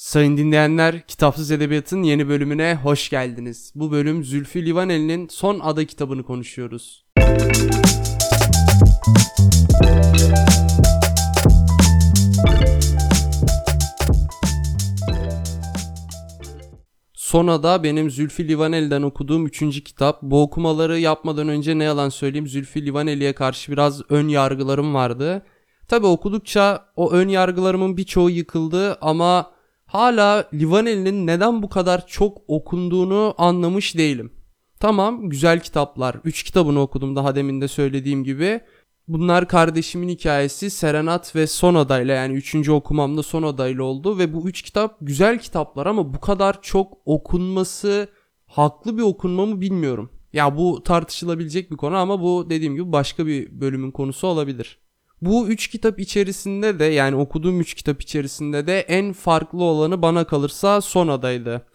Sayın dinleyenler, Kitapsız Edebiyat'ın yeni bölümüne hoş geldiniz. Bu bölüm Zülfü Livaneli'nin Son Ada kitabını konuşuyoruz. Son Ada benim Zülfü Livaneli'den okuduğum üçüncü kitap. Bu okumaları yapmadan önce ne yalan söyleyeyim Zülfü Livaneli'ye karşı biraz ön yargılarım vardı. Tabi okudukça o ön yargılarımın birçoğu yıkıldı ama hala Livaneli'nin neden bu kadar çok okunduğunu anlamış değilim. Tamam güzel kitaplar. 3 kitabını okudum daha demin de söylediğim gibi. Bunlar kardeşimin hikayesi Serenat ve Son Adayla yani 3. okumamda Son Adayla oldu ve bu 3 kitap güzel kitaplar ama bu kadar çok okunması haklı bir okunma mı bilmiyorum. Ya bu tartışılabilecek bir konu ama bu dediğim gibi başka bir bölümün konusu olabilir. Bu üç kitap içerisinde de yani okuduğum üç kitap içerisinde de en farklı olanı bana kalırsa son adaydı.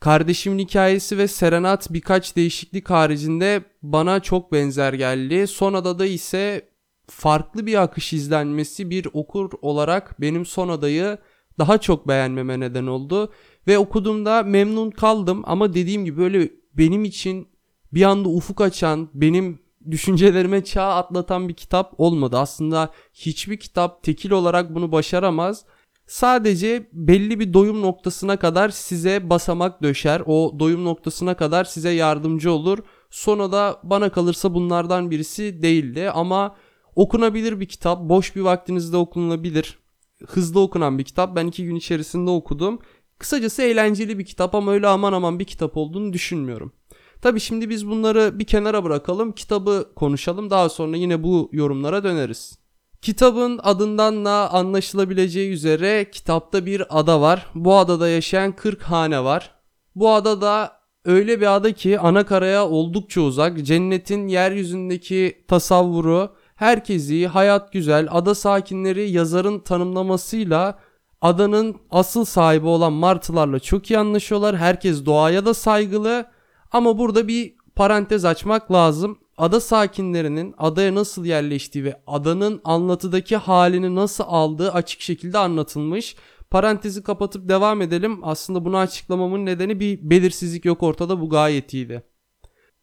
Kardeşimin hikayesi ve Serenat birkaç değişiklik haricinde bana çok benzer geldi. Son adada ise farklı bir akış izlenmesi bir okur olarak benim son adayı daha çok beğenmeme neden oldu. Ve okuduğumda memnun kaldım ama dediğim gibi böyle benim için bir anda ufuk açan, benim düşüncelerime çağ atlatan bir kitap olmadı. Aslında hiçbir kitap tekil olarak bunu başaramaz. Sadece belli bir doyum noktasına kadar size basamak döşer. O doyum noktasına kadar size yardımcı olur. Sonra da bana kalırsa bunlardan birisi değildi ama okunabilir bir kitap. Boş bir vaktinizde okunabilir. Hızlı okunan bir kitap. Ben iki gün içerisinde okudum. Kısacası eğlenceli bir kitap ama öyle aman aman bir kitap olduğunu düşünmüyorum. Tabi şimdi biz bunları bir kenara bırakalım. Kitabı konuşalım. Daha sonra yine bu yorumlara döneriz. Kitabın adından da anlaşılabileceği üzere kitapta bir ada var. Bu adada yaşayan 40 hane var. Bu adada öyle bir ada ki ana karaya oldukça uzak. Cennetin yeryüzündeki tasavvuru, herkesi, hayat güzel, ada sakinleri yazarın tanımlamasıyla adanın asıl sahibi olan martılarla çok iyi anlaşıyorlar. Herkes doğaya da saygılı ama burada bir parantez açmak lazım. Ada sakinlerinin adaya nasıl yerleştiği ve adanın anlatıdaki halini nasıl aldığı açık şekilde anlatılmış. Parantezi kapatıp devam edelim. Aslında bunu açıklamamın nedeni bir belirsizlik yok ortada bu gayet iyiydi.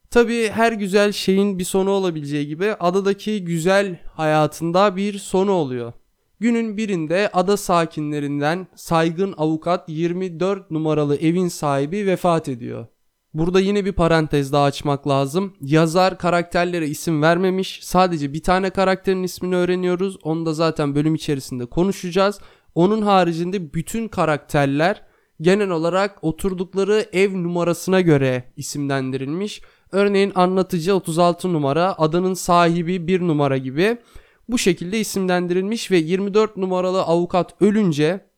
Tabi her güzel şeyin bir sonu olabileceği gibi adadaki güzel hayatında bir sonu oluyor. Günün birinde ada sakinlerinden saygın avukat 24 numaralı evin sahibi vefat ediyor. Burada yine bir parantez daha açmak lazım. Yazar karakterlere isim vermemiş. Sadece bir tane karakterin ismini öğreniyoruz. Onu da zaten bölüm içerisinde konuşacağız. Onun haricinde bütün karakterler genel olarak oturdukları ev numarasına göre isimlendirilmiş. Örneğin anlatıcı 36 numara, adanın sahibi 1 numara gibi bu şekilde isimlendirilmiş ve 24 numaralı avukat ölünce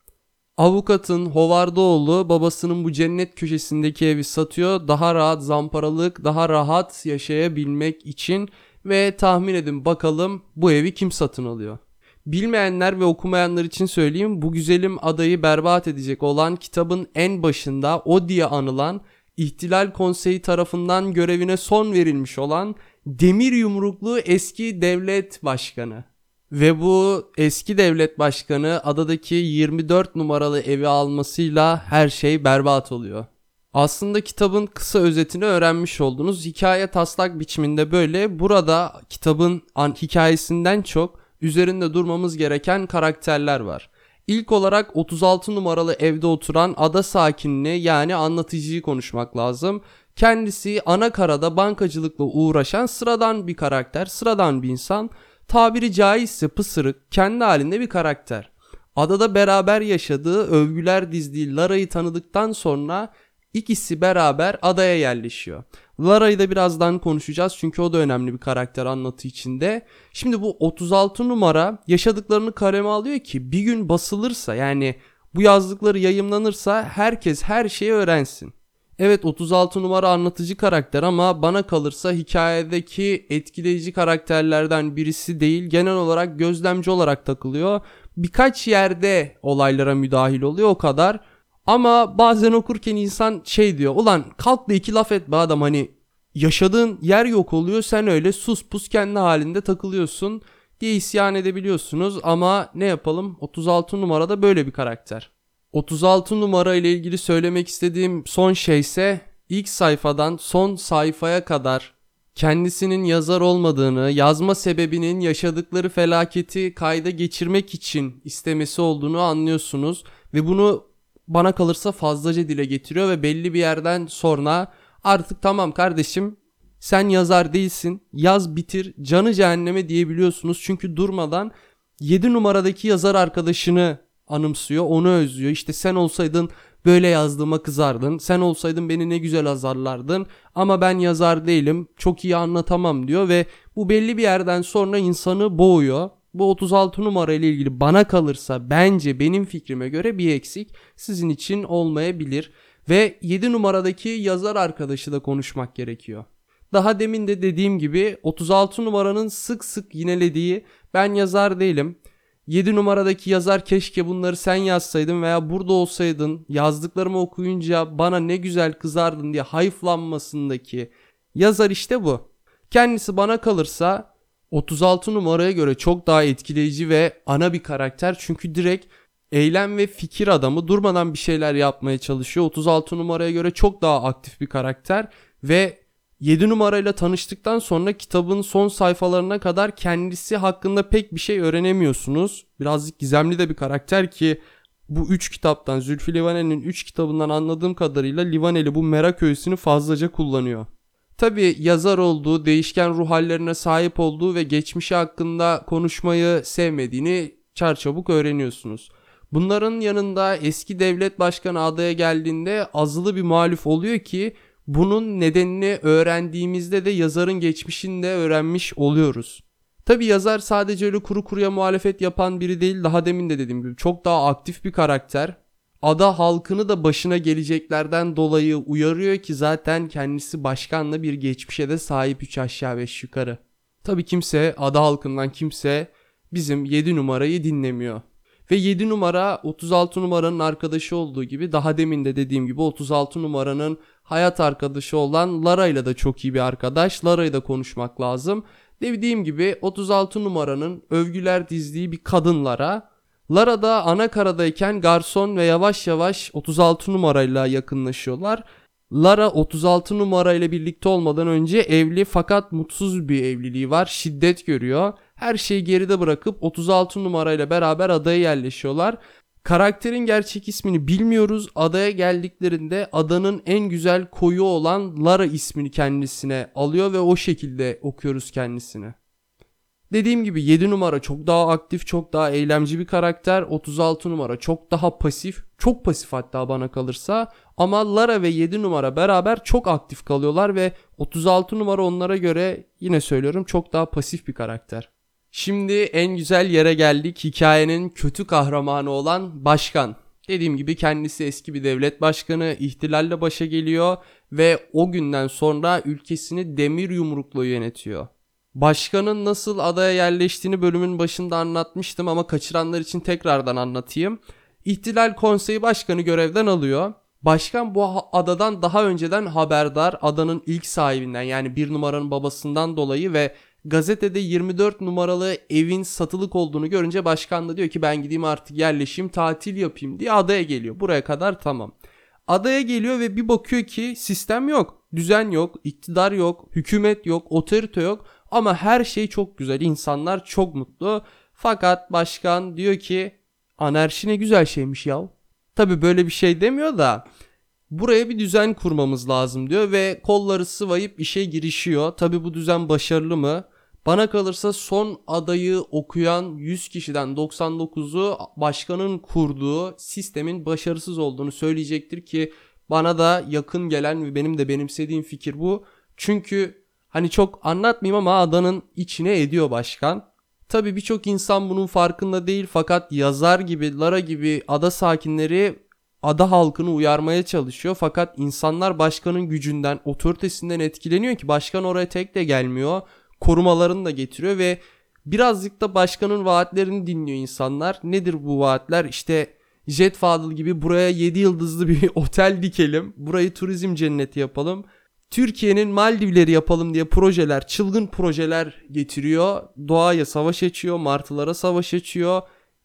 Avukatın Hovardoğlu babasının bu cennet köşesindeki evi satıyor. Daha rahat zamparalık, daha rahat yaşayabilmek için ve tahmin edin bakalım bu evi kim satın alıyor? Bilmeyenler ve okumayanlar için söyleyeyim bu güzelim adayı berbat edecek olan kitabın en başında o diye anılan İhtilal Konseyi tarafından görevine son verilmiş olan demir yumruklu eski devlet başkanı. Ve bu eski devlet başkanı adadaki 24 numaralı evi almasıyla her şey berbat oluyor. Aslında kitabın kısa özetini öğrenmiş oldunuz. Hikaye taslak biçiminde böyle. Burada kitabın hikayesinden çok üzerinde durmamız gereken karakterler var. İlk olarak 36 numaralı evde oturan ada sakinini yani anlatıcıyı konuşmak lazım. Kendisi ana karada bankacılıkla uğraşan sıradan bir karakter, sıradan bir insan tabiri caizse pısırık, kendi halinde bir karakter. Adada beraber yaşadığı övgüler dizdiği Lara'yı tanıdıktan sonra ikisi beraber adaya yerleşiyor. Lara'yı da birazdan konuşacağız çünkü o da önemli bir karakter anlatı içinde. Şimdi bu 36 numara yaşadıklarını kaleme alıyor ki bir gün basılırsa yani bu yazdıkları yayımlanırsa herkes her şeyi öğrensin. Evet 36 numara anlatıcı karakter ama bana kalırsa hikayedeki etkileyici karakterlerden birisi değil. Genel olarak gözlemci olarak takılıyor. Birkaç yerde olaylara müdahil oluyor o kadar. Ama bazen okurken insan şey diyor. Ulan kalk da iki laf etme adam hani yaşadığın yer yok oluyor. Sen öyle sus pus kendi halinde takılıyorsun diye isyan edebiliyorsunuz. Ama ne yapalım 36 numarada böyle bir karakter. 36 numara ile ilgili söylemek istediğim son şey ise ilk sayfadan son sayfaya kadar kendisinin yazar olmadığını, yazma sebebinin yaşadıkları felaketi kayda geçirmek için istemesi olduğunu anlıyorsunuz ve bunu bana kalırsa fazlaca dile getiriyor ve belli bir yerden sonra artık tamam kardeşim sen yazar değilsin yaz bitir canı cehenneme diyebiliyorsunuz. Çünkü durmadan 7 numaradaki yazar arkadaşını anımsıyor onu özlüyor. İşte sen olsaydın böyle yazdığıma kızardın. Sen olsaydın beni ne güzel azarlardın ama ben yazar değilim çok iyi anlatamam diyor ve bu belli bir yerden sonra insanı boğuyor. Bu 36 numara ile ilgili bana kalırsa bence benim fikrime göre bir eksik. Sizin için olmayabilir. Ve 7 numaradaki yazar arkadaşı da konuşmak gerekiyor. Daha demin de dediğim gibi 36 numaranın sık sık yinelediği ben yazar değilim. 7 numaradaki yazar keşke bunları sen yazsaydın veya burada olsaydın yazdıklarımı okuyunca bana ne güzel kızardın diye hayıflanmasındaki yazar işte bu. Kendisi bana kalırsa 36 numaraya göre çok daha etkileyici ve ana bir karakter çünkü direkt eylem ve fikir adamı durmadan bir şeyler yapmaya çalışıyor. 36 numaraya göre çok daha aktif bir karakter ve 7 numarayla tanıştıktan sonra kitabın son sayfalarına kadar kendisi hakkında pek bir şey öğrenemiyorsunuz. Birazcık gizemli de bir karakter ki bu 3 kitaptan Zülfü Livaneli'nin 3 kitabından anladığım kadarıyla Livaneli bu merak öğesini fazlaca kullanıyor. Tabi yazar olduğu, değişken ruh hallerine sahip olduğu ve geçmişi hakkında konuşmayı sevmediğini çarçabuk öğreniyorsunuz. Bunların yanında eski devlet başkanı adaya geldiğinde azılı bir muhalif oluyor ki bunun nedenini öğrendiğimizde de yazarın geçmişini de öğrenmiş oluyoruz. Tabi yazar sadece öyle kuru kuruya muhalefet yapan biri değil daha demin de dediğim gibi çok daha aktif bir karakter. Ada halkını da başına geleceklerden dolayı uyarıyor ki zaten kendisi başkanla bir geçmişe de sahip 3 aşağı 5 yukarı. Tabi kimse ada halkından kimse bizim 7 numarayı dinlemiyor. Ve 7 numara 36 numaranın arkadaşı olduğu gibi daha demin de dediğim gibi 36 numaranın hayat arkadaşı olan Lara ile de çok iyi bir arkadaş. Lara'yı da konuşmak lazım. Dediğim gibi 36 numaranın övgüler dizdiği bir kadın Lara. Lara da ana karadayken garson ve yavaş yavaş 36 numarayla yakınlaşıyorlar. Lara 36 numarayla birlikte olmadan önce evli fakat mutsuz bir evliliği var. Şiddet görüyor. Her şeyi geride bırakıp 36 numarayla beraber adaya yerleşiyorlar. Karakterin gerçek ismini bilmiyoruz. Adaya geldiklerinde adanın en güzel koyu olan Lara ismini kendisine alıyor ve o şekilde okuyoruz kendisini. Dediğim gibi 7 numara çok daha aktif, çok daha eylemci bir karakter. 36 numara çok daha pasif. Çok pasif hatta bana kalırsa. Ama Lara ve 7 numara beraber çok aktif kalıyorlar ve 36 numara onlara göre yine söylüyorum çok daha pasif bir karakter. Şimdi en güzel yere geldik. Hikayenin kötü kahramanı olan başkan. Dediğim gibi kendisi eski bir devlet başkanı, ihtilalle başa geliyor ve o günden sonra ülkesini demir yumrukla yönetiyor. Başkanın nasıl adaya yerleştiğini bölümün başında anlatmıştım ama kaçıranlar için tekrardan anlatayım. İhtilal konseyi başkanı görevden alıyor. Başkan bu adadan daha önceden haberdar adanın ilk sahibinden yani bir numaranın babasından dolayı ve gazetede 24 numaralı evin satılık olduğunu görünce başkan da diyor ki ben gideyim artık yerleşeyim tatil yapayım diye adaya geliyor. Buraya kadar tamam. Adaya geliyor ve bir bakıyor ki sistem yok, düzen yok, iktidar yok, hükümet yok, otorite yok ama her şey çok güzel. İnsanlar çok mutlu. Fakat başkan diyor ki anarşi ne güzel şeymiş ya. Tabi böyle bir şey demiyor da buraya bir düzen kurmamız lazım diyor ve kolları sıvayıp işe girişiyor. Tabi bu düzen başarılı mı? Bana kalırsa son adayı okuyan 100 kişiden 99'u başkanın kurduğu sistemin başarısız olduğunu söyleyecektir ki bana da yakın gelen ve benim de benimsediğim fikir bu. Çünkü hani çok anlatmayayım ama adanın içine ediyor başkan. Tabi birçok insan bunun farkında değil fakat yazar gibi, Lara gibi ada sakinleri ada halkını uyarmaya çalışıyor. Fakat insanlar başkanın gücünden, otoritesinden etkileniyor ki başkan oraya tek de gelmiyor korumalarını da getiriyor ve birazcık da başkanın vaatlerini dinliyor insanlar. Nedir bu vaatler? İşte Jet Fadıl gibi buraya 7 yıldızlı bir otel dikelim. Burayı turizm cenneti yapalım. Türkiye'nin Maldivleri yapalım diye projeler, çılgın projeler getiriyor. Doğaya savaş açıyor, martılara savaş açıyor.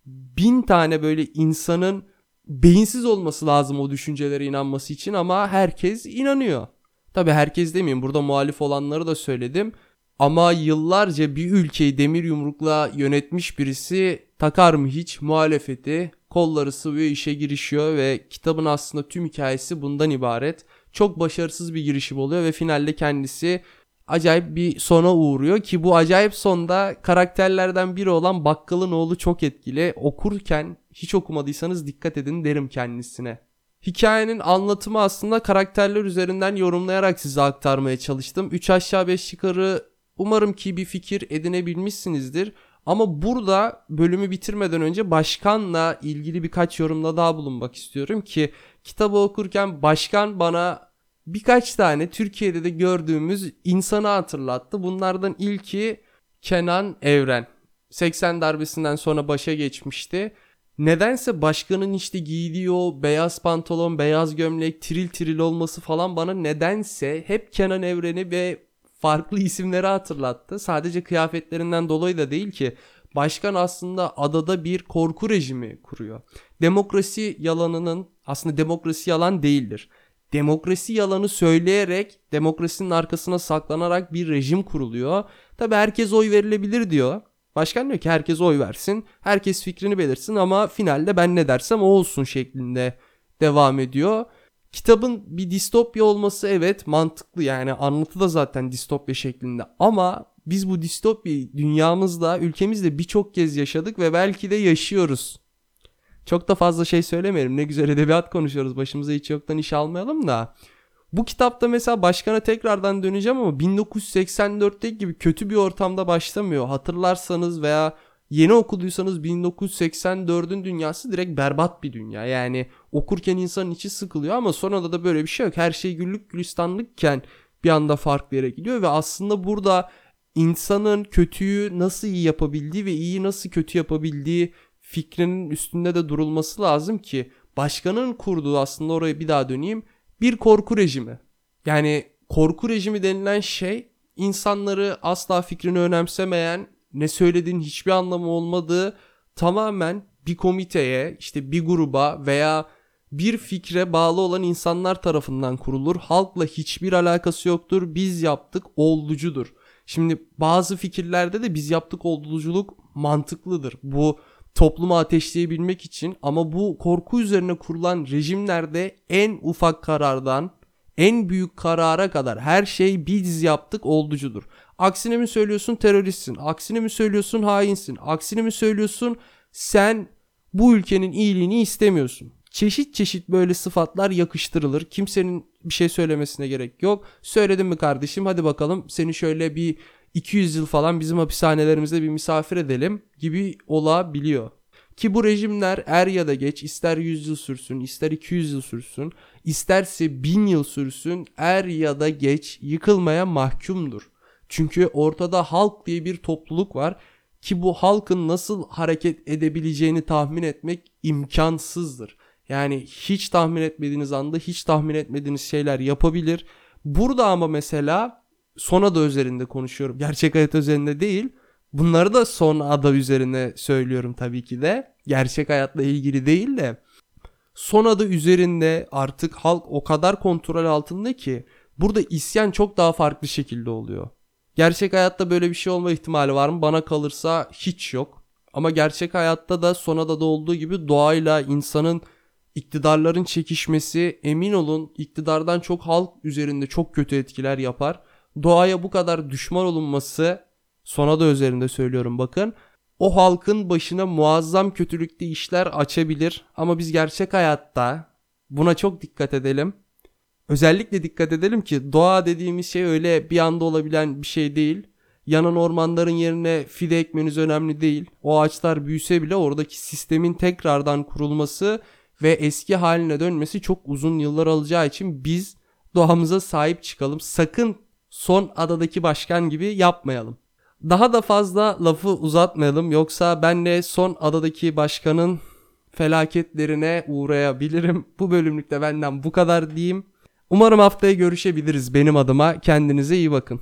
Bin tane böyle insanın beyinsiz olması lazım o düşüncelere inanması için ama herkes inanıyor. Tabi herkes demeyeyim burada muhalif olanları da söyledim. Ama yıllarca bir ülkeyi demir yumrukla yönetmiş birisi takar mı hiç muhalefeti kolları sıvıyor işe girişiyor ve kitabın aslında tüm hikayesi bundan ibaret. Çok başarısız bir girişim oluyor ve finalde kendisi acayip bir sona uğruyor ki bu acayip sonda karakterlerden biri olan Bakkal'ın oğlu çok etkili. Okurken hiç okumadıysanız dikkat edin derim kendisine. Hikayenin anlatımı aslında karakterler üzerinden yorumlayarak size aktarmaya çalıştım. 3 aşağı 5 yukarı umarım ki bir fikir edinebilmişsinizdir. Ama burada bölümü bitirmeden önce başkanla ilgili birkaç yorumda daha bulunmak istiyorum ki kitabı okurken başkan bana birkaç tane Türkiye'de de gördüğümüz insanı hatırlattı. Bunlardan ilki Kenan Evren. 80 darbesinden sonra başa geçmişti. Nedense başkanın işte giydiği o beyaz pantolon, beyaz gömlek, tril tril olması falan bana nedense hep Kenan Evren'i ve farklı isimleri hatırlattı. Sadece kıyafetlerinden dolayı da değil ki başkan aslında adada bir korku rejimi kuruyor. Demokrasi yalanının aslında demokrasi yalan değildir. Demokrasi yalanı söyleyerek demokrasinin arkasına saklanarak bir rejim kuruluyor. Tabi herkes oy verilebilir diyor. Başkan diyor ki herkes oy versin. Herkes fikrini belirsin ama finalde ben ne dersem o olsun şeklinde devam ediyor. Kitabın bir distopya olması evet mantıklı yani anlatı da zaten distopya şeklinde ama biz bu distopya dünyamızda ülkemizde birçok kez yaşadık ve belki de yaşıyoruz. Çok da fazla şey söylemeyelim ne güzel edebiyat konuşuyoruz başımıza hiç yoktan iş almayalım da. Bu kitapta mesela başkana tekrardan döneceğim ama 1984'te gibi kötü bir ortamda başlamıyor. Hatırlarsanız veya yeni okuduysanız 1984'ün dünyası direkt berbat bir dünya. Yani okurken insanın içi sıkılıyor ama sonra da böyle bir şey yok. Her şey güllük gülistanlıkken bir anda farklı yere gidiyor ve aslında burada insanın kötüyü nasıl iyi yapabildiği ve iyi nasıl kötü yapabildiği fikrinin üstünde de durulması lazım ki başkanın kurduğu aslında oraya bir daha döneyim bir korku rejimi. Yani korku rejimi denilen şey insanları asla fikrini önemsemeyen, ne söylediğin hiçbir anlamı olmadığı tamamen bir komiteye, işte bir gruba veya bir fikre bağlı olan insanlar tarafından kurulur. Halkla hiçbir alakası yoktur. Biz yaptık olducudur. Şimdi bazı fikirlerde de biz yaptık olduculuk mantıklıdır. Bu toplumu ateşleyebilmek için ama bu korku üzerine kurulan rejimlerde en ufak karardan en büyük karara kadar her şey biz yaptık olducudur. Aksine mi söylüyorsun teröristsin? Aksine mi söylüyorsun hainsin? Aksine mi söylüyorsun sen bu ülkenin iyiliğini istemiyorsun? Çeşit çeşit böyle sıfatlar yakıştırılır. Kimsenin bir şey söylemesine gerek yok. Söyledim mi kardeşim hadi bakalım seni şöyle bir 200 yıl falan bizim hapishanelerimizde bir misafir edelim gibi olabiliyor. Ki bu rejimler er ya da geç ister 100 yıl sürsün ister 200 yıl sürsün isterse 1000 yıl sürsün er ya da geç yıkılmaya mahkumdur. Çünkü ortada halk diye bir topluluk var ki bu halkın nasıl hareket edebileceğini tahmin etmek imkansızdır. Yani hiç tahmin etmediğiniz anda hiç tahmin etmediğiniz şeyler yapabilir. Burada ama mesela son ada üzerinde konuşuyorum. Gerçek hayat üzerinde değil. Bunları da son ada üzerine söylüyorum tabii ki de. Gerçek hayatla ilgili değil de. Son ada üzerinde artık halk o kadar kontrol altında ki burada isyan çok daha farklı şekilde oluyor. Gerçek hayatta böyle bir şey olma ihtimali var mı? Bana kalırsa hiç yok. Ama gerçek hayatta da son adada olduğu gibi doğayla insanın iktidarların çekişmesi emin olun iktidardan çok halk üzerinde çok kötü etkiler yapar doğaya bu kadar düşman olunması sona da üzerinde söylüyorum bakın. O halkın başına muazzam kötülükte işler açabilir ama biz gerçek hayatta buna çok dikkat edelim. Özellikle dikkat edelim ki doğa dediğimiz şey öyle bir anda olabilen bir şey değil. Yanan ormanların yerine fide ekmeniz önemli değil. O ağaçlar büyüse bile oradaki sistemin tekrardan kurulması ve eski haline dönmesi çok uzun yıllar alacağı için biz doğamıza sahip çıkalım. Sakın son adadaki başkan gibi yapmayalım. Daha da fazla lafı uzatmayalım yoksa ben de son adadaki başkanın felaketlerine uğrayabilirim. Bu bölümlükte benden bu kadar diyeyim. Umarım haftaya görüşebiliriz benim adıma. Kendinize iyi bakın.